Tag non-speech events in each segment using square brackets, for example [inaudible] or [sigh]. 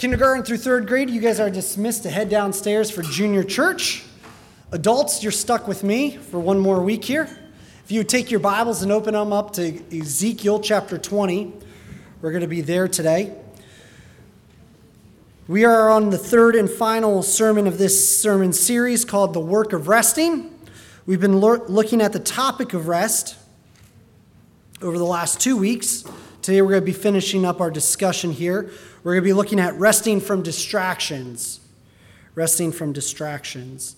Kindergarten through third grade, you guys are dismissed to head downstairs for junior church. Adults, you're stuck with me for one more week here. If you take your Bibles and open them up to Ezekiel chapter 20, we're going to be there today. We are on the third and final sermon of this sermon series called The Work of Resting. We've been looking at the topic of rest over the last two weeks. Today we're going to be finishing up our discussion here. We're going to be looking at resting from distractions. Resting from distractions.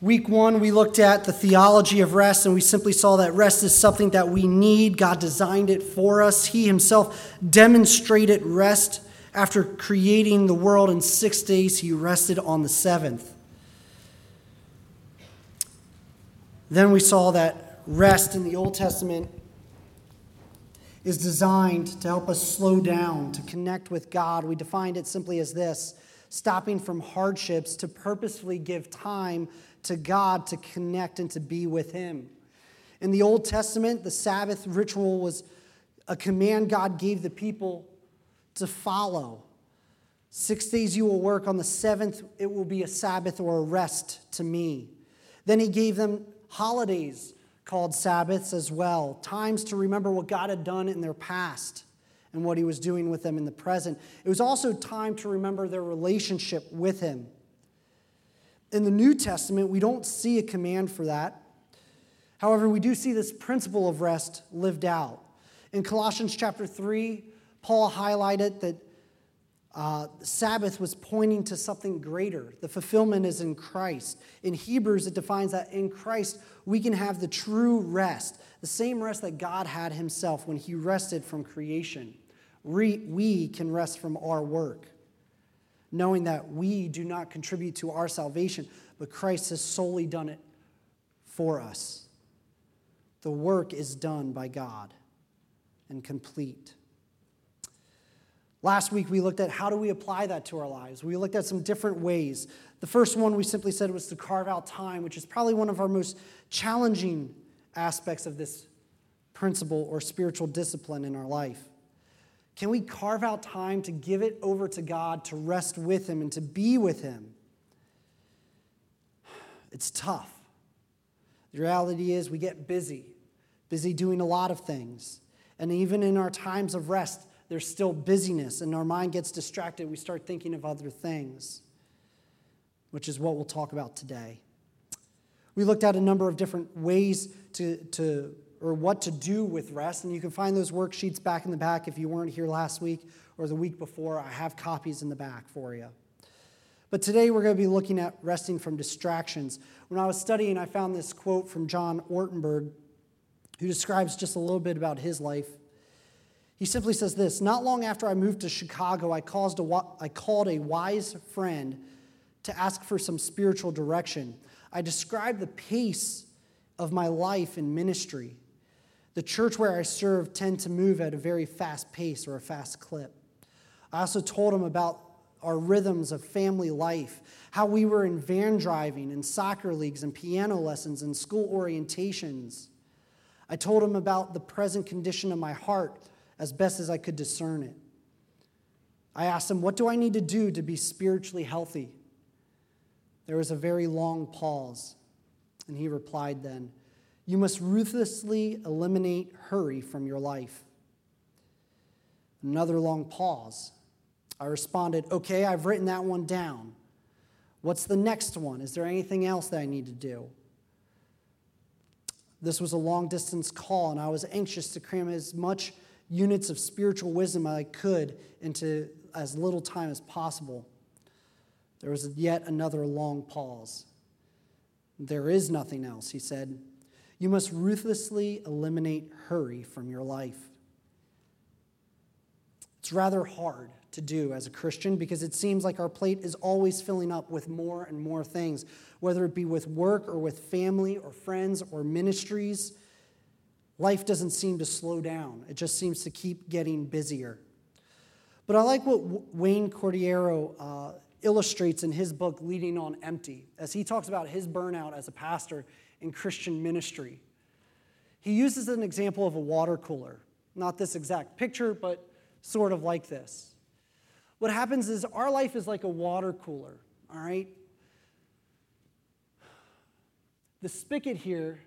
Week one, we looked at the theology of rest, and we simply saw that rest is something that we need. God designed it for us. He Himself demonstrated rest after creating the world in six days. He rested on the seventh. Then we saw that rest in the Old Testament is designed to help us slow down, to connect with God. We defined it simply as this stopping from hardships to purposefully give time to God to connect and to be with Him. In the Old Testament, the Sabbath ritual was a command God gave the people to follow. Six days you will work, on the seventh, it will be a Sabbath or a rest to me. Then He gave them holidays called Sabbaths as well, times to remember what God had done in their past and what He was doing with them in the present. It was also time to remember their relationship with Him. In the New Testament, we don't see a command for that. However, we do see this principle of rest lived out. In Colossians chapter 3, Paul highlighted that uh, Sabbath was pointing to something greater. The fulfillment is in Christ. In Hebrews, it defines that in Christ we can have the true rest, the same rest that God had himself when he rested from creation. We, can rest from our work, knowing that we do not contribute to our salvation, but Christ has solely done it for us. The work is done by God and complete. Last week, we looked at how do we apply that to our lives. We looked at some different ways. The first one we simply said was to carve out time, which is probably one of our most challenging aspects of this principle or spiritual discipline in our life. Can we carve out time to give it over to God, to rest with Him, and to be with Him? It's tough. The reality is, we get busy, busy doing a lot of things. And even in our times of rest, there's still busyness and our mind gets distracted. We start thinking of other things, which is what we'll talk about today. We looked at a number of different ways to, to or what to do with rest, and you can find those worksheets back in the back if you weren't here last week or the week before. I have copies in the back for you. But today we're going to be looking at resting from distractions. When I was studying, I found this quote from John Ortberg, who describes just a little bit about his life. He simply says this Not long after I moved to Chicago, I, caused a, I called a wise friend to ask for some spiritual direction. I described the pace of my life in ministry. The church where I serve tend to move at a very fast pace or a fast clip. I also told him about our rhythms of family life, how we were in van driving and soccer leagues and piano lessons and school orientations. I told him about the present condition of my heart as best as I could discern it. I asked him, What do I need to do to be spiritually healthy? There was a very long pause, and he replied then, You must ruthlessly eliminate hurry from your life. Another long pause. I responded, Okay, I've written that one down. What's the next one? Is there anything else that I need to do? This was a long distance call, and I was anxious to cram as much units of spiritual wisdom I could into as little time as possible. There was yet another long pause. There is nothing else, he said. You must ruthlessly eliminate hurry from your life. It's rather hard to do as a Christian because it seems like our plate is always filling up with more and more things, whether it be with work or with family or friends or ministries Life doesn't seem to slow down, it just seems to keep getting busier. But I like what Wayne Cordeiro uh, illustrates in his book, Leading on Empty, as he talks about his burnout as a pastor in Christian ministry. He uses an example of a water cooler. Not this exact picture, but sort of like this. what happens is our life is like a water cooler, all right? The spigot here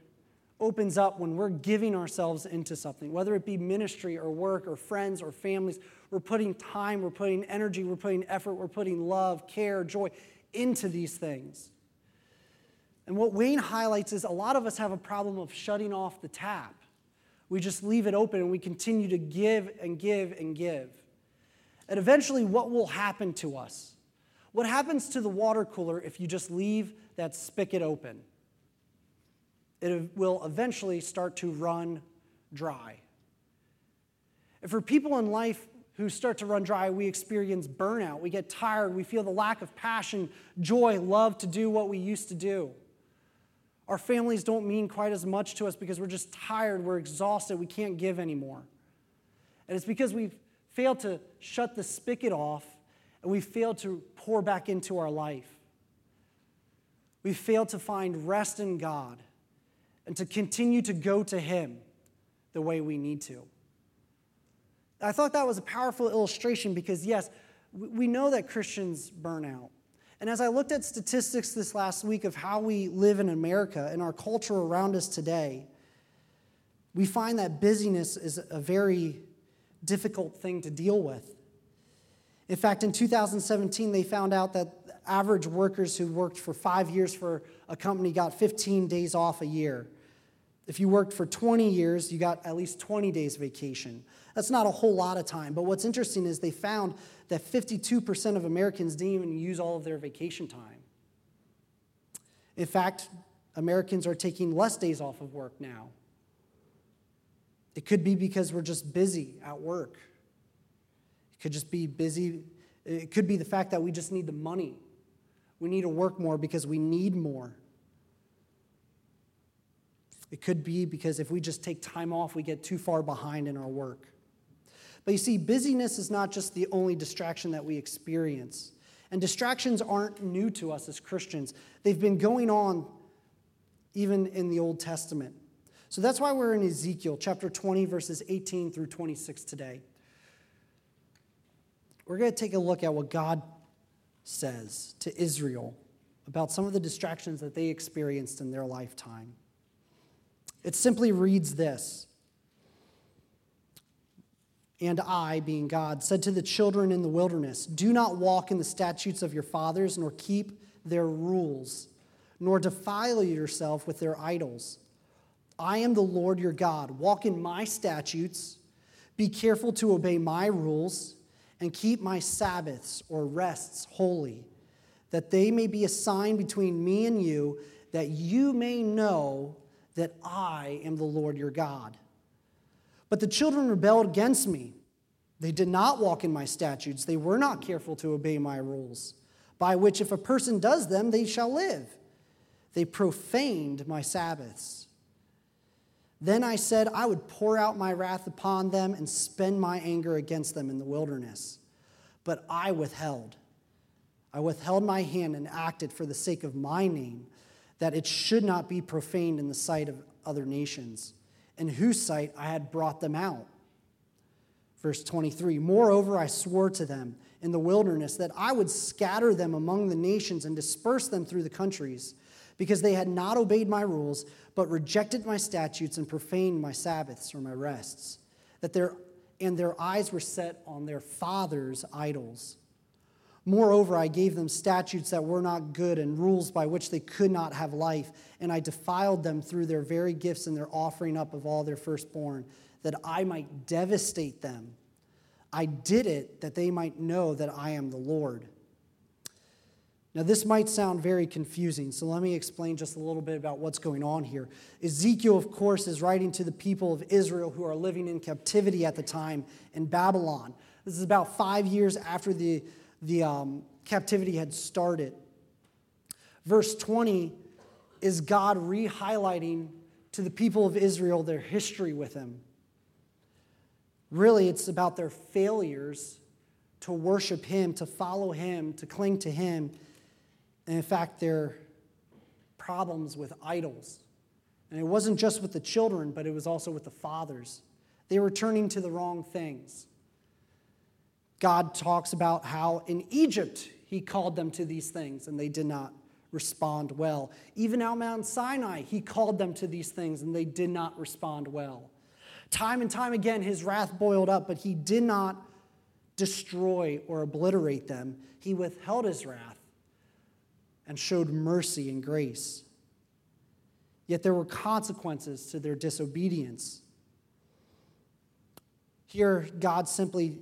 opens up when we're giving ourselves into something, whether it be ministry or work or friends or families. We're putting time, we're putting energy, we're putting effort, we're putting love, care, joy into these things. And what Wayne highlights is a lot of us have a problem of shutting off the tap. We just leave it open and we continue to give and give and give. And eventually, what will happen to us? What happens to the water cooler if you just leave that spigot open? It will eventually start to run dry. And for people in life who start to run dry, we experience burnout. We get tired. We feel the lack of passion, joy, love to do what we used to do. Our families don't mean quite as much to us because we're just tired, we're exhausted, we can't give anymore. And it's because we've failed to shut the spigot off and we failed to pour back into our life. We failed to find rest in God and to continue to go to Him the way we need to. I thought that was a powerful illustration because, yes, we know that Christians burn out. And as I looked at statistics this last week of how we live in America and our culture around us today, we find that busyness is a very difficult thing to deal with. In fact, in 2017, they found out that average workers who worked for five years for a company got 15 days off a year. If you worked for 20 years, you got at least 20 days vacation. That's not a whole lot of time. But what's interesting is they found that 52% of Americans didn't even use all of their vacation time. In fact, Americans are taking less days off of work now. It could be because we're just busy at work. It could just be busy. It could be the fact that we just need the money. We need to work more because we need more. It could be because if we just take time off, we get too far behind in our work. But you see, busyness is not just the only distraction that we experience. And distractions aren't new to us as Christians, they've been going on even in the Old Testament. So that's why we're in Ezekiel chapter 20, verses 18 through 26 today. We're going to take a look at what God says to Israel about some of the distractions that they experienced in their lifetime. It simply reads this And I, being God, said to the children in the wilderness, Do not walk in the statutes of your fathers, nor keep their rules, nor defile yourself with their idols. I am the Lord your God. Walk in my statutes, be careful to obey my rules, and keep my Sabbaths or rests holy, that they may be a sign between me and you, that you may know that I am the Lord your God. But the children rebelled against me. They did not walk in my statutes, they were not careful to obey my rules, by which if a person does them, they shall live. They profaned my Sabbaths. Then I said, I would pour out my wrath upon them and spend my anger against them in the wilderness. But I withheld. I withheld my hand and acted for the sake of my name that it should not be profaned in the sight of other nations, in whose sight I had brought them out. Verse 23 Moreover, I swore to them in the wilderness that I would scatter them among the nations and disperse them through the countries, because they had not obeyed my rules, but rejected my statutes and profaned my Sabbaths or my rests. That their, and their eyes were set on their fathers' idols Moreover, I gave them statutes that were not good and rules by which they could not have life, and I defiled them through their very gifts and their offering up of all their firstborn, that I might devastate them. I did it that they might know that I am the Lord. Now, this might sound very confusing, so let me explain just a little bit about what's going on here. Ezekiel, of course, is writing to the people of Israel who are living in captivity at the time in Babylon. This is about five years after the the um, captivity had started. Verse 20 is God re highlighting to the people of Israel their history with Him. Really, it's about their failures to worship Him, to follow Him, to cling to Him, and in fact, their problems with idols. And it wasn't just with the children, but it was also with the fathers. They were turning to the wrong things. God talks about how in Egypt he called them to these things and they did not respond well. Even out Mount Sinai, he called them to these things and they did not respond well. Time and time again, his wrath boiled up, but he did not destroy or obliterate them. He withheld his wrath and showed mercy and grace. Yet there were consequences to their disobedience. Here, God simply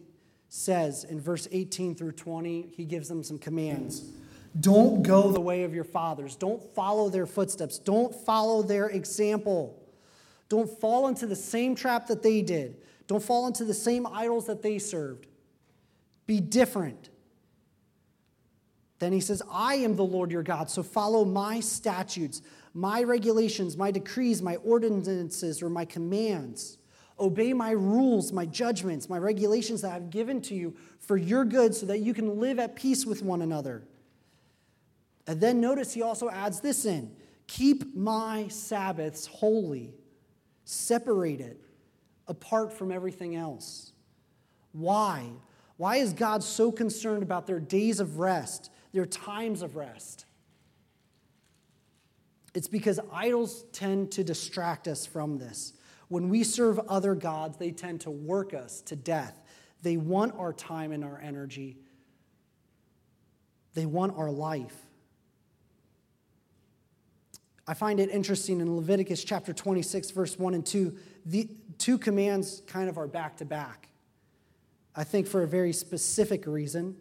says in verse 18 through 20, he gives them some commands. Don't go the way of your fathers. Don't follow their footsteps. Don't follow their example. Don't fall into the same trap that they did. Don't fall into the same idols that they served. Be different. Then he says, I am the Lord your God, so follow my statutes, my regulations, my decrees, my ordinances, or my commands. Obey my rules, my judgments, my regulations that I've given to you for your good so that you can live at peace with one another. And then notice he also adds this in keep my Sabbaths holy, separate it apart from everything else. Why? Why is God so concerned about their days of rest, their times of rest? It's because idols tend to distract us from this. When we serve other gods, they tend to work us to death. They want our time and our energy, they want our life. I find it interesting in Leviticus chapter 26, verse 1 and 2, the two commands kind of are back to back. I think for a very specific reason,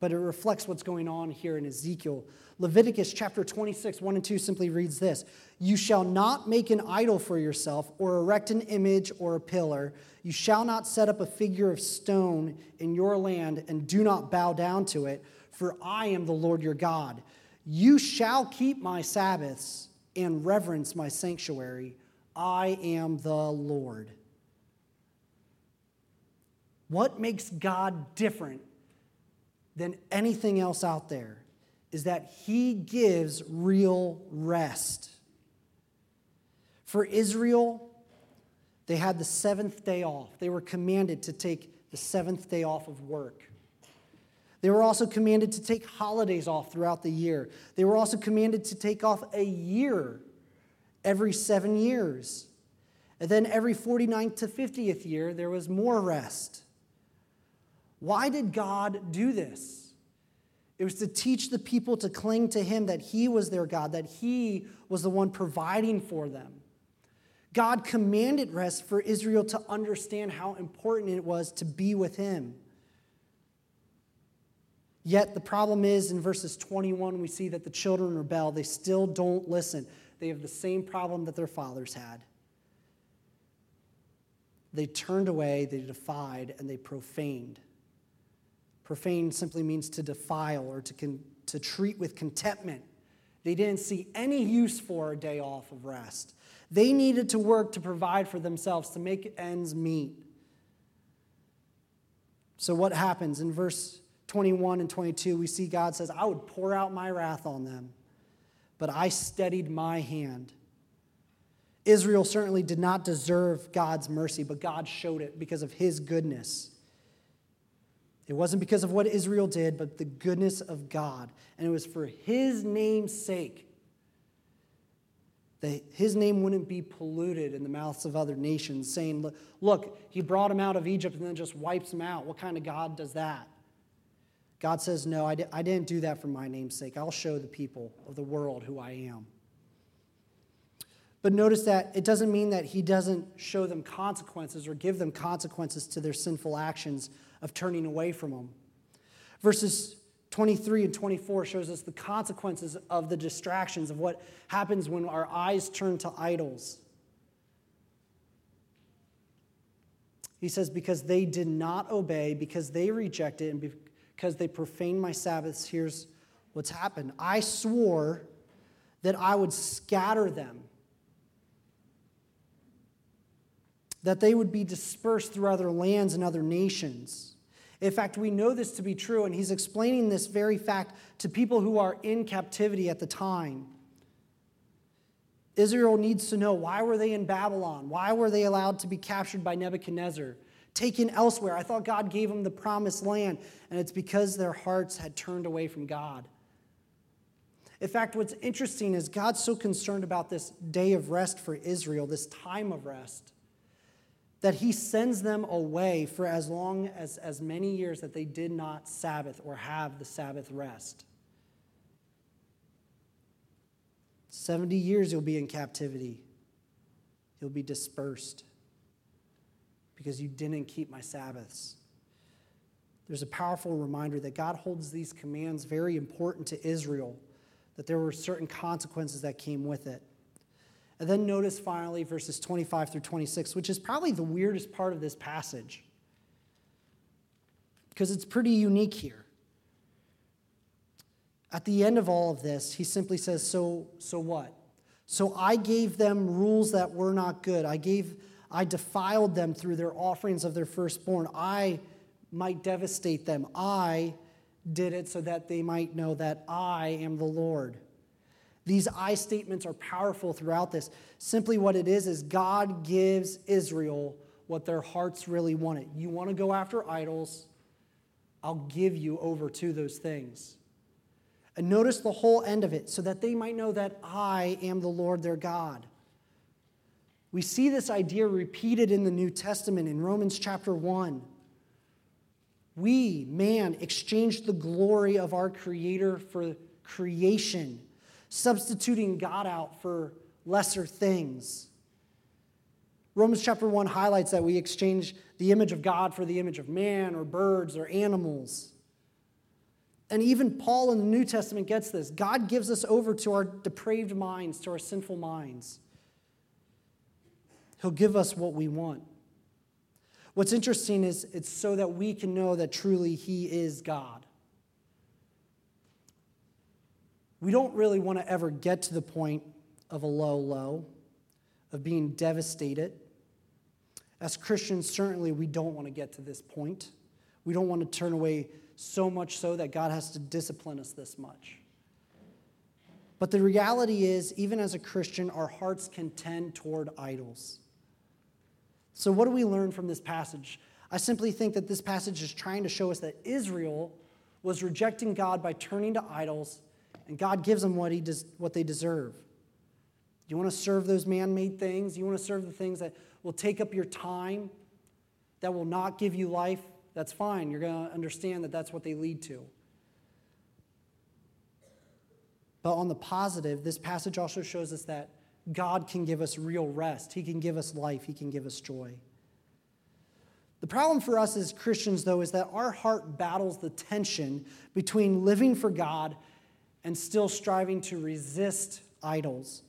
but it reflects what's going on here in Ezekiel. Leviticus chapter 26, 1 and 2 simply reads this You shall not make an idol for yourself, or erect an image or a pillar. You shall not set up a figure of stone in your land, and do not bow down to it, for I am the Lord your God. You shall keep my Sabbaths and reverence my sanctuary. I am the Lord. What makes God different than anything else out there? Is that he gives real rest. For Israel, they had the seventh day off. They were commanded to take the seventh day off of work. They were also commanded to take holidays off throughout the year. They were also commanded to take off a year every seven years. And then every 49th to 50th year, there was more rest. Why did God do this? It was to teach the people to cling to Him, that He was their God, that He was the one providing for them. God commanded rest for Israel to understand how important it was to be with Him. Yet the problem is in verses 21, we see that the children rebel. They still don't listen. They have the same problem that their fathers had. They turned away, they defied, and they profaned. Profane simply means to defile or to, con- to treat with contentment. They didn't see any use for a day off of rest. They needed to work to provide for themselves, to make ends meet. So, what happens? In verse 21 and 22, we see God says, I would pour out my wrath on them, but I steadied my hand. Israel certainly did not deserve God's mercy, but God showed it because of his goodness. It wasn't because of what Israel did, but the goodness of God. And it was for his name's sake that his name wouldn't be polluted in the mouths of other nations, saying, Look, he brought him out of Egypt and then just wipes him out. What kind of God does that? God says, No, I, di- I didn't do that for my name's sake. I'll show the people of the world who I am. But notice that it doesn't mean that he doesn't show them consequences or give them consequences to their sinful actions of turning away from Him. Verses 23 and 24 shows us the consequences of the distractions of what happens when our eyes turn to idols. He says, Because they did not obey, because they rejected, and because they profaned my Sabbaths, here's what's happened. I swore that I would scatter them, that they would be dispersed through other lands and other nations. In fact, we know this to be true, and he's explaining this very fact to people who are in captivity at the time. Israel needs to know why were they in Babylon? Why were they allowed to be captured by Nebuchadnezzar? taken elsewhere. I thought God gave them the promised land, and it's because their hearts had turned away from God. In fact, what's interesting is God's so concerned about this day of rest for Israel, this time of rest, that he sends them away for as long as as many years that they did not Sabbath or have the Sabbath rest. 70 years you'll be in captivity. You'll be dispersed because you didn't keep my Sabbaths. There's a powerful reminder that God holds these commands very important to Israel, that there were certain consequences that came with it. And then notice finally verses 25 through 26, which is probably the weirdest part of this passage because it's pretty unique here. At the end of all of this, he simply says, So, so what? So I gave them rules that were not good. I gave I defiled them through their offerings of their firstborn. I might devastate them. I did it so that they might know that I am the Lord. These I statements are powerful throughout this. Simply what it is is God gives Israel what their hearts really wanted. You want to go after idols? I'll give you over to those things. And notice the whole end of it, so that they might know that I am the Lord their God. We see this idea repeated in the New Testament in Romans chapter 1. We, man, exchanged the glory of our Creator for creation, substituting God out for lesser things. Romans chapter 1 highlights that we exchange the image of God for the image of man or birds or animals. And even Paul in the New Testament gets this. God gives us over to our depraved minds, to our sinful minds. He'll give us what we want. What's interesting is it's so that we can know that truly He is God. We don't really want to ever get to the point of a low low, of being devastated. As Christians, certainly we don't want to get to this point. We don't want to turn away so much so that God has to discipline us this much. But the reality is, even as a Christian, our hearts can tend toward idols. So, what do we learn from this passage? I simply think that this passage is trying to show us that Israel was rejecting God by turning to idols, and God gives them what, he des- what they deserve. You want to serve those man made things? You want to serve the things that will take up your time, that will not give you life? That's fine. You're going to understand that that's what they lead to. But on the positive, this passage also shows us that God can give us real rest. He can give us life. He can give us joy. The problem for us as Christians, though, is that our heart battles the tension between living for God and still striving to resist idols.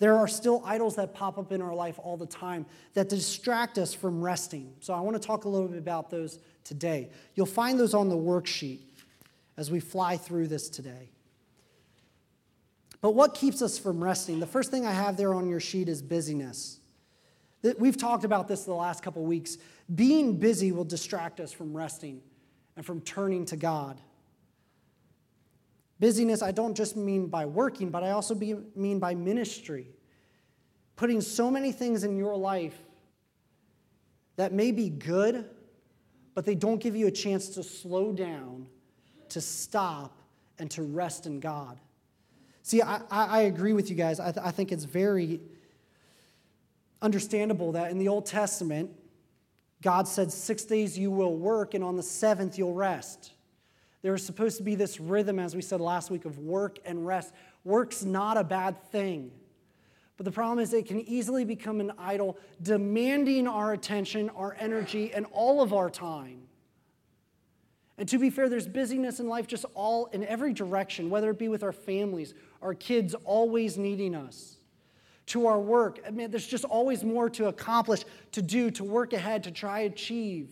There are still idols that pop up in our life all the time that distract us from resting. So I want to talk a little bit about those today. You'll find those on the worksheet as we fly through this today. But what keeps us from resting? The first thing I have there on your sheet is busyness. We've talked about this the last couple weeks. Being busy will distract us from resting and from turning to God. Busyness, I don't just mean by working, but I also be, mean by ministry. Putting so many things in your life that may be good, but they don't give you a chance to slow down, to stop, and to rest in God. See, I, I agree with you guys. I, th- I think it's very understandable that in the Old Testament, God said, Six days you will work, and on the seventh you'll rest. There was supposed to be this rhythm, as we said last week, of work and rest. Work's not a bad thing. But the problem is, it can easily become an idol, demanding our attention, our energy, and all of our time. And to be fair, there's busyness in life just all in every direction, whether it be with our families, our kids always needing us, to our work. I mean, there's just always more to accomplish, to do, to work ahead, to try achieve.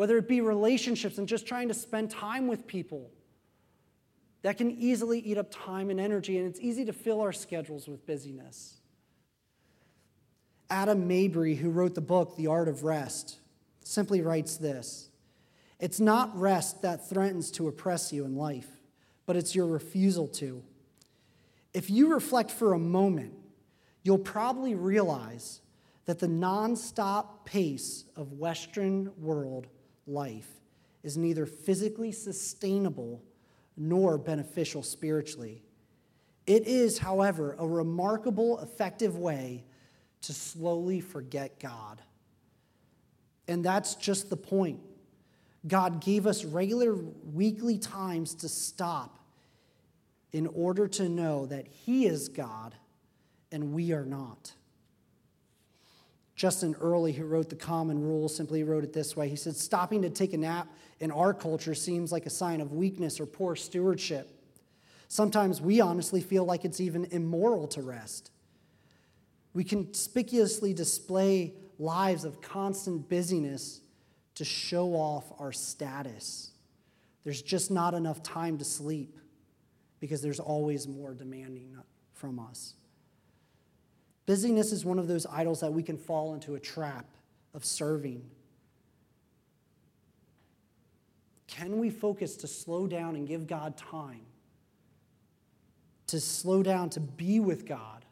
Whether it be relationships and just trying to spend time with people. That can easily eat up time and energy, and it's easy to fill our schedules with busyness. Adam Mabry, who wrote the book, The Art of Rest, simply writes this it's not rest that threatens to oppress you in life, but it's your refusal to. If you reflect for a moment, you'll probably realize that the nonstop pace of Western world life is neither physically sustainable nor beneficial spiritually. It is, however, a remarkable, effective way to slowly forget God. And that's just the point. God gave us regular weekly times to stop in order to know that He is God and we are not. Justin Earley, who wrote The Common Rule, simply wrote it this way. He said, Stopping to take a nap in our culture seems like a sign of weakness or poor stewardship. Sometimes we honestly feel like it's even immoral to rest. We conspicuously display lives of constant busyness to show off our status. There's just not enough time to sleep because there's always more demanding from us. Busyness is one of those idols that we can fall into a trap of serving. Can we focus to slow down and give God time? To slow down, to be with God.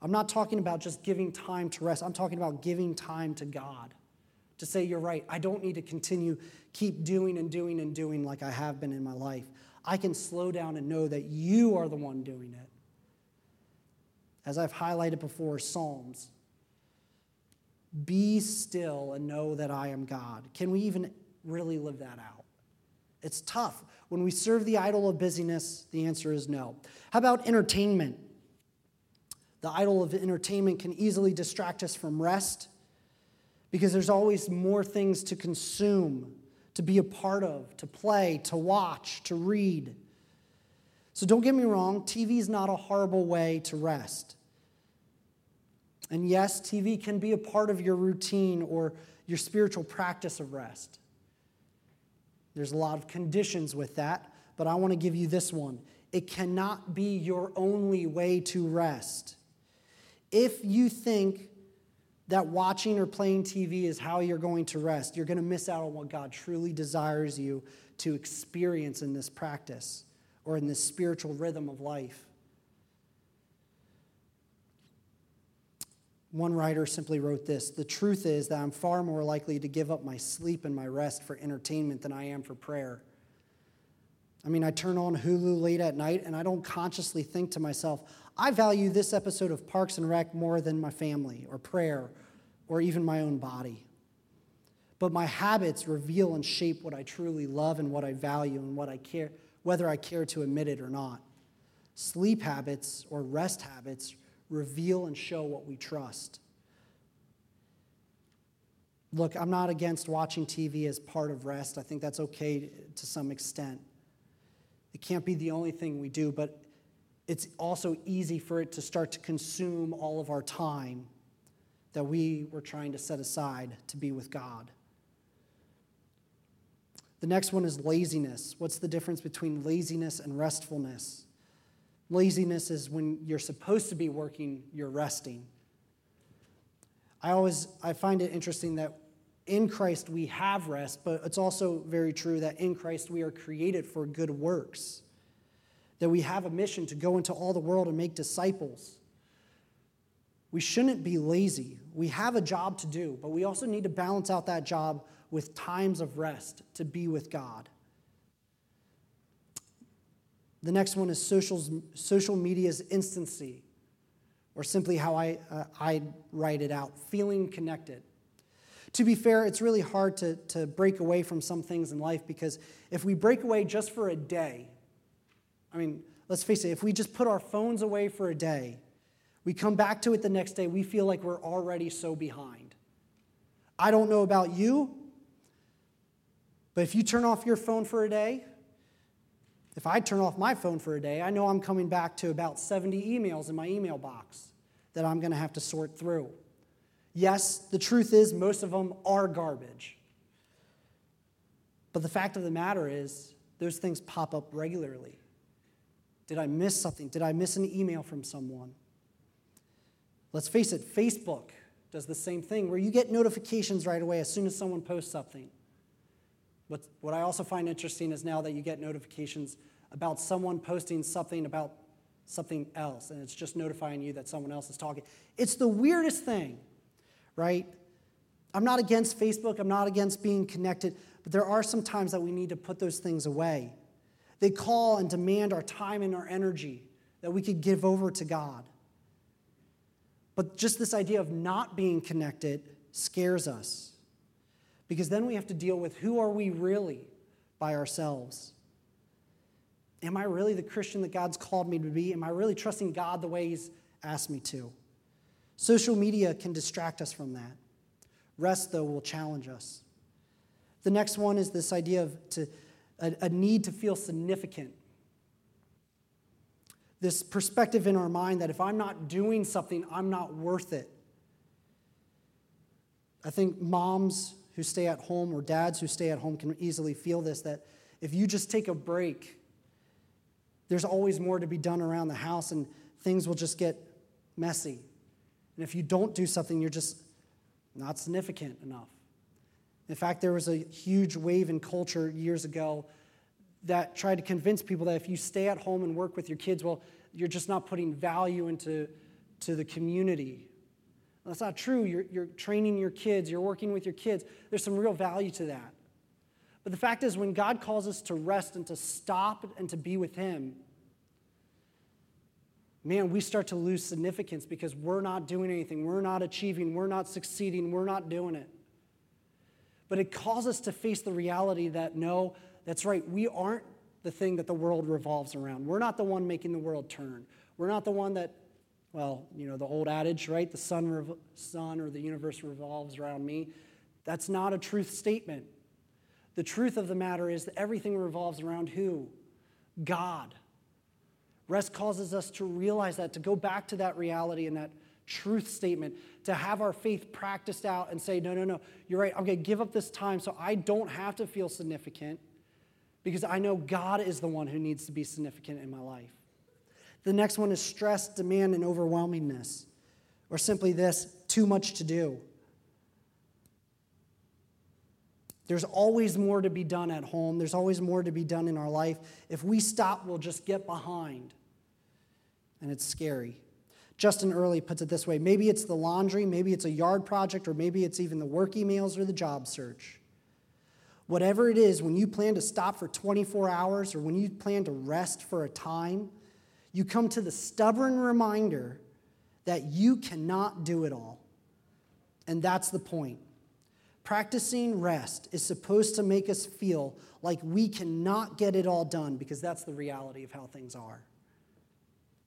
I'm not talking about just giving time to rest. I'm talking about giving time to God. To say, you're right, I don't need to continue, keep doing and doing and doing like I have been in my life. I can slow down and know that you are the one doing it. As I've highlighted before, Psalms. Be still and know that I am God. Can we even really live that out? It's tough. When we serve the idol of busyness, the answer is no. How about entertainment? The idol of entertainment can easily distract us from rest because there's always more things to consume, to be a part of, to play, to watch, to read. So don't get me wrong, TV is not a horrible way to rest. And yes, TV can be a part of your routine or your spiritual practice of rest. There's a lot of conditions with that, but I want to give you this one. It cannot be your only way to rest. If you think that watching or playing TV is how you're going to rest, you're going to miss out on what God truly desires you to experience in this practice or in this spiritual rhythm of life. One writer simply wrote this The truth is that I'm far more likely to give up my sleep and my rest for entertainment than I am for prayer. I mean, I turn on Hulu late at night and I don't consciously think to myself, I value this episode of Parks and Rec more than my family or prayer or even my own body. But my habits reveal and shape what I truly love and what I value and what I care, whether I care to admit it or not. Sleep habits or rest habits reveal and show what we trust. Look, I'm not against watching TV as part of rest. I think that's okay to some extent. It can't be the only thing we do, but it's also easy for it to start to consume all of our time that we were trying to set aside to be with God. The next one is laziness. What's the difference between laziness and restfulness? Laziness is when you're supposed to be working, you're resting. I always I find it interesting that in Christ we have rest, but it's also very true that in Christ we are created for good works. That we have a mission to go into all the world and make disciples. We shouldn't be lazy. We have a job to do, but we also need to balance out that job with times of rest to be with God. The next one is social's, social media's instancy, or simply how I, uh, I write it out feeling connected. To be fair, it's really hard to, to break away from some things in life because if we break away just for a day, I mean, let's face it, if we just put our phones away for a day, we come back to it the next day, we feel like we're already so behind. I don't know about you, but if you turn off your phone for a day, if I turn off my phone for a day, I know I'm coming back to about 70 emails in my email box that I'm going to have to sort through. Yes, the truth is, most of them are garbage. But the fact of the matter is, those things pop up regularly. Did I miss something? Did I miss an email from someone? Let's face it, Facebook does the same thing where you get notifications right away as soon as someone posts something. What, what I also find interesting is now that you get notifications about someone posting something about something else, and it's just notifying you that someone else is talking. It's the weirdest thing. right? I'm not against Facebook, I'm not against being connected, but there are some times that we need to put those things away. They call and demand our time and our energy that we could give over to God. But just this idea of not being connected scares us. Because then we have to deal with who are we really by ourselves? Am I really the Christian that God's called me to be? Am I really trusting God the way He's asked me to? Social media can distract us from that. Rest, though, will challenge us. The next one is this idea of to, a, a need to feel significant. This perspective in our mind that if I'm not doing something, I'm not worth it. I think moms who stay at home or dads who stay at home can easily feel this that if you just take a break, there's always more to be done around the house and things will just get messy. And if you don't do something, you're just not significant enough. In fact, there was a huge wave in culture years ago that tried to convince people that if you stay at home and work with your kids, well, you're just not putting value into to the community. That's not true. You're, you're training your kids, you're working with your kids. There's some real value to that. But the fact is, when God calls us to rest and to stop and to be with Him, man, we start to lose significance because we're not doing anything. We're not achieving. We're not succeeding. We're not doing it. But it calls us to face the reality that no, that's right, we aren't the thing that the world revolves around. We're not the one making the world turn. We're not the one that, well, you know, the old adage, right? The sun, rev- sun or the universe revolves around me. That's not a truth statement. The truth of the matter is that everything revolves around who? God. Rest causes us to realize that, to go back to that reality and that truth statement, to have our faith practiced out and say, no, no, no, you're right. I'm going to give up this time so I don't have to feel significant because I know God is the one who needs to be significant in my life. The next one is stress, demand, and overwhelmingness, or simply this too much to do. There's always more to be done at home. There's always more to be done in our life. If we stop, we'll just get behind and it's scary. Justin Earley puts it this way maybe it's the laundry, maybe it's a yard project, or maybe it's even the work emails or the job search. Whatever it is, when you plan to stop for 24 hours or when you plan to rest for a time, you come to the stubborn reminder that you cannot do it all. And that's the point. Practicing rest is supposed to make us feel like we cannot get it all done because that's the reality of how things are.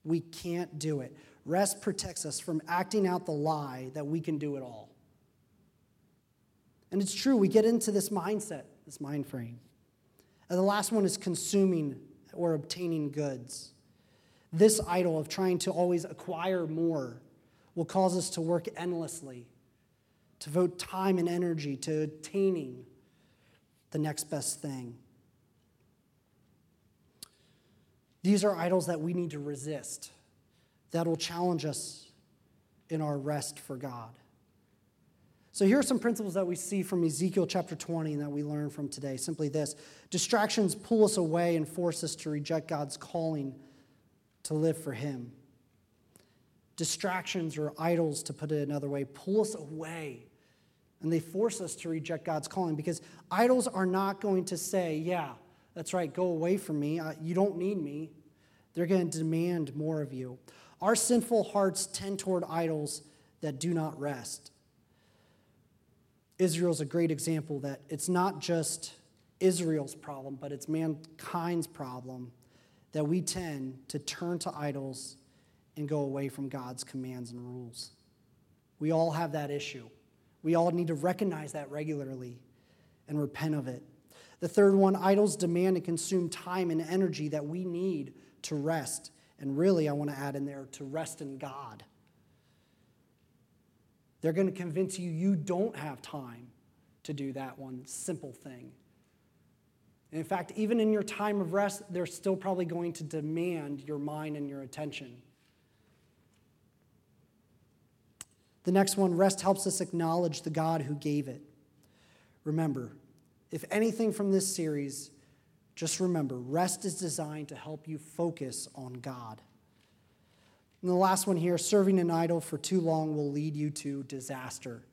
We can't do it. Rest protects us from acting out the lie that we can do it all. And it's true, we get into this mindset, this mind frame. And the last one is consuming or obtaining goods. This idol of trying to always acquire more will cause us to work endlessly, to devote time and energy to attaining the next best thing. These are idols that we need to resist, that will challenge us in our rest for God. So, here are some principles that we see from Ezekiel chapter 20 and that we learn from today. Simply this distractions pull us away and force us to reject God's calling to live for Him. Distractions or idols, to put it another way, pull us away and they force us to reject God's calling because idols are not going to say, Yeah, that's right, go away from me. Uh, you don't need me. They're going to demand more of you. Our sinful hearts tend toward idols that do not rest. Israel's a great example that it's not just Israel's problem, but it's mankind's problem that we tend to turn to idols and go away from God's commands and rules. We all have that issue. We all need to recognize that regularly and repent of it. The third one idols demand and consume time and energy that we need to rest. And really, I want to add in there to rest in God. They're going to convince you you don't have time to do that one simple thing. And in fact, even in your time of rest, they're still probably going to demand your mind and your attention. The next one rest helps us acknowledge the God who gave it. Remember, if anything from this series, just remember rest is designed to help you focus on God. And the last one here serving an idol for too long will lead you to disaster.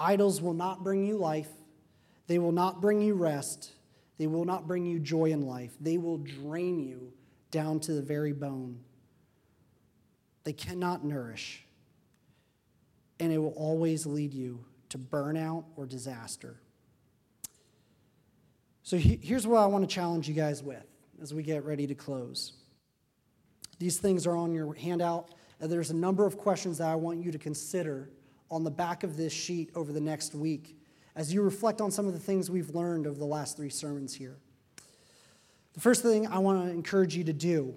Idols will not bring you life, they will not bring you rest, they will not bring you joy in life. They will drain you down to the very bone. They cannot nourish, and it will always lead you to burnout or disaster. So here's what I want to challenge you guys with as we get ready to close. These things are on your handout. And there's a number of questions that I want you to consider on the back of this sheet over the next week as you reflect on some of the things we've learned over the last three sermons here. The first thing I want to encourage you to do,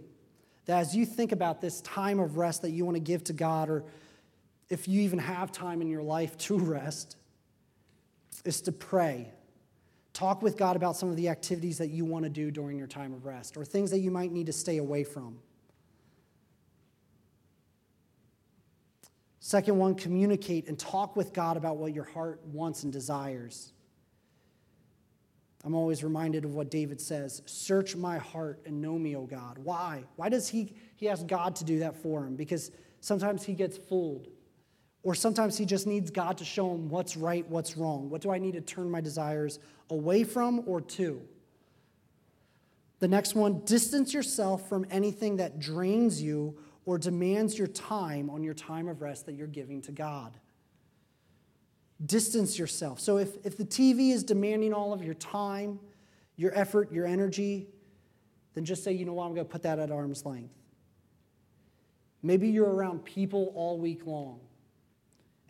that as you think about this time of rest that you want to give to God, or if you even have time in your life to [laughs] rest, is to pray. Talk with God about some of the activities that you want to do during your time of rest, or things that you might need to stay away from. Second one, communicate and talk with God about what your heart wants and desires. I'm always reminded of what David says Search my heart and know me, O God. Why? Why does he, he ask God to do that for him? Because sometimes he gets fooled. Or sometimes he just needs God to show him what's right, what's wrong. What do I need to turn my desires away from or to? The next one, distance yourself from anything that drains you or demands your time on your time of rest that you're giving to God. Distance yourself. So if, if the TV is demanding all of your time, your effort, your energy, then just say, you know what, I'm going to put that at arm's length. Maybe you're around people all week long.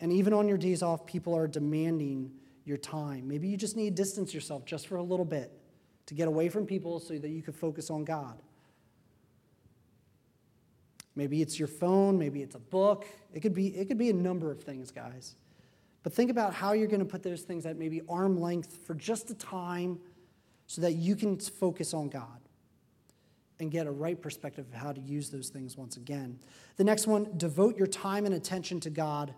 And even on your days off, people are demanding your time. Maybe you just need to distance yourself just for a little bit to get away from people so that you could focus on God. Maybe it's your phone, maybe it's a book. It could be, it could be a number of things, guys. But think about how you're going to put those things at maybe arm length for just a time so that you can focus on God and get a right perspective of how to use those things once again. The next one, devote your time and attention to God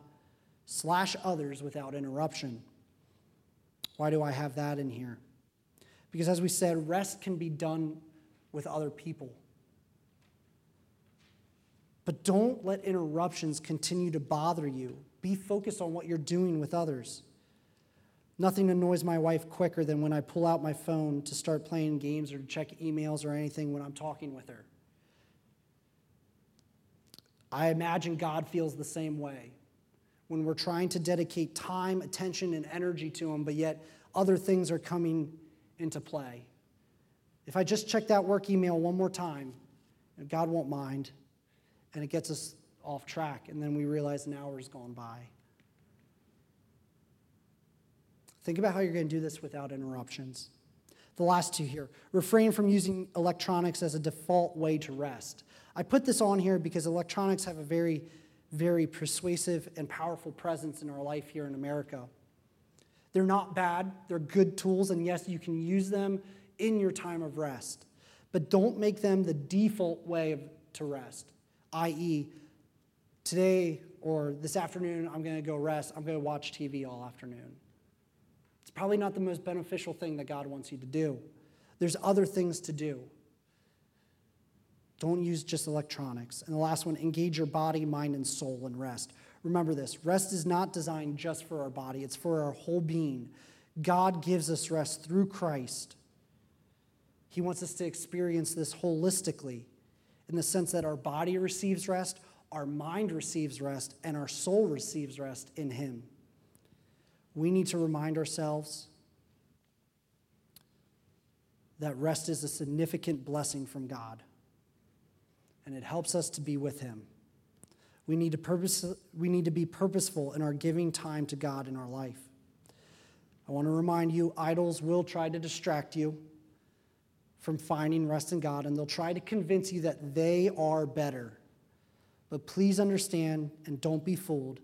slash others without interruption. Why do I have that in here? Because as we said, rest can be done with other people. But don't let interruptions continue to bother you. Be focused on what you're doing with others. Nothing annoys my wife quicker than when I pull out my phone to start playing games or to check emails or anything when I'm talking with her. I imagine God feels the same way when we're trying to dedicate time, attention, and energy to Him, but yet other things are coming into play. If I just check that work email one more time, God won't mind and it gets us off track, and then we realize an hour's gone by. Think about how you're going to do this without interruptions. The last two here refrain from using electronics as a default way to rest. I put this on here because electronics have a very, very persuasive and powerful presence in our life here in America. They're not bad, they're good tools, and yes, you can use them in your time of rest. But don't make them the default way of, to rest i.e., today or this afternoon, I'm going to go rest, I'm going to watch TV all afternoon. It's probably not the most beneficial thing that God wants you to do. There's other things to do. Don't use just electronics. And the last one engage your body, mind, and soul in rest. Remember this rest is not designed just for our body, it's for our whole being. God gives us rest through Christ. He wants us to experience this holistically in the sense that our body receives rest, our mind receives rest, and our soul receives rest in Him. We need to remind ourselves that rest is a significant blessing from God, and it helps us to be with Him. We need to, purpose, we need to be purposeful in our giving time to God in our life. I want to remind you idols will try to distract you from finding rest in God, and they'll try to convince you that they are better. But please understand and don't be fooled.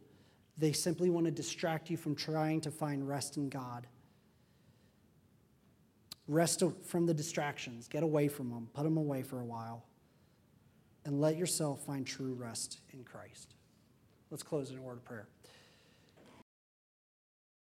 They simply want to distract you from trying to find rest in God. Rest from the distractions, get away from them, put them away for a while, and let yourself find true rest in Christ. Let's close in a word of prayer.